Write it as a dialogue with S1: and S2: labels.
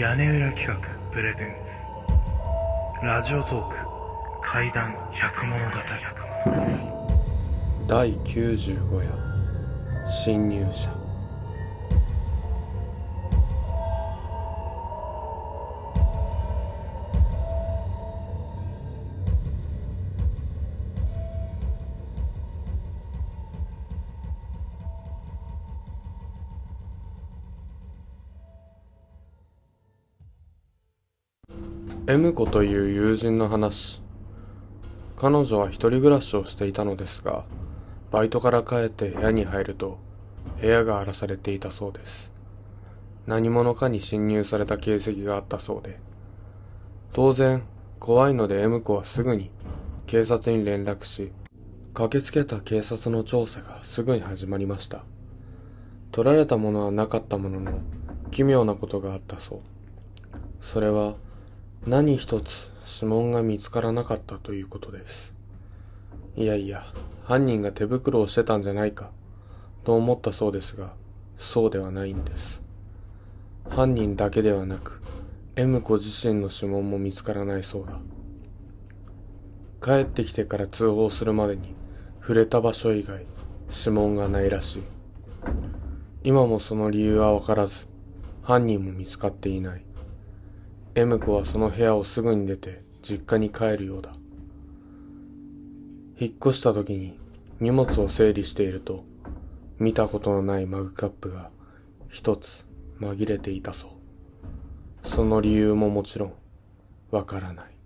S1: 屋根裏企画プレゼンツ。ラジオトーク怪談百物語。
S2: 第95夜侵入者。M 子という友人の話。彼女は一人暮らしをしていたのですがバイトから帰って部屋に入ると部屋が荒らされていたそうです。何者かに侵入された形跡があったそうで。当然怖いので M 子はすぐに警察に連絡し駆けつけた警察の調査がすぐに始まりました。取られたものはなかったものの奇妙なことがあったそう。それは何一つ指紋が見つからなかったということです。いやいや、犯人が手袋をしてたんじゃないか、と思ったそうですが、そうではないんです。犯人だけではなく、M 子自身の指紋も見つからないそうだ。帰ってきてから通報するまでに、触れた場所以外、指紋がないらしい。今もその理由はわからず、犯人も見つかっていない。M 子はその部屋をすぐに出て実家に帰るようだ。引っ越した時に荷物を整理していると見たことのないマグカップが一つ紛れていたそう。その理由ももちろんわからない。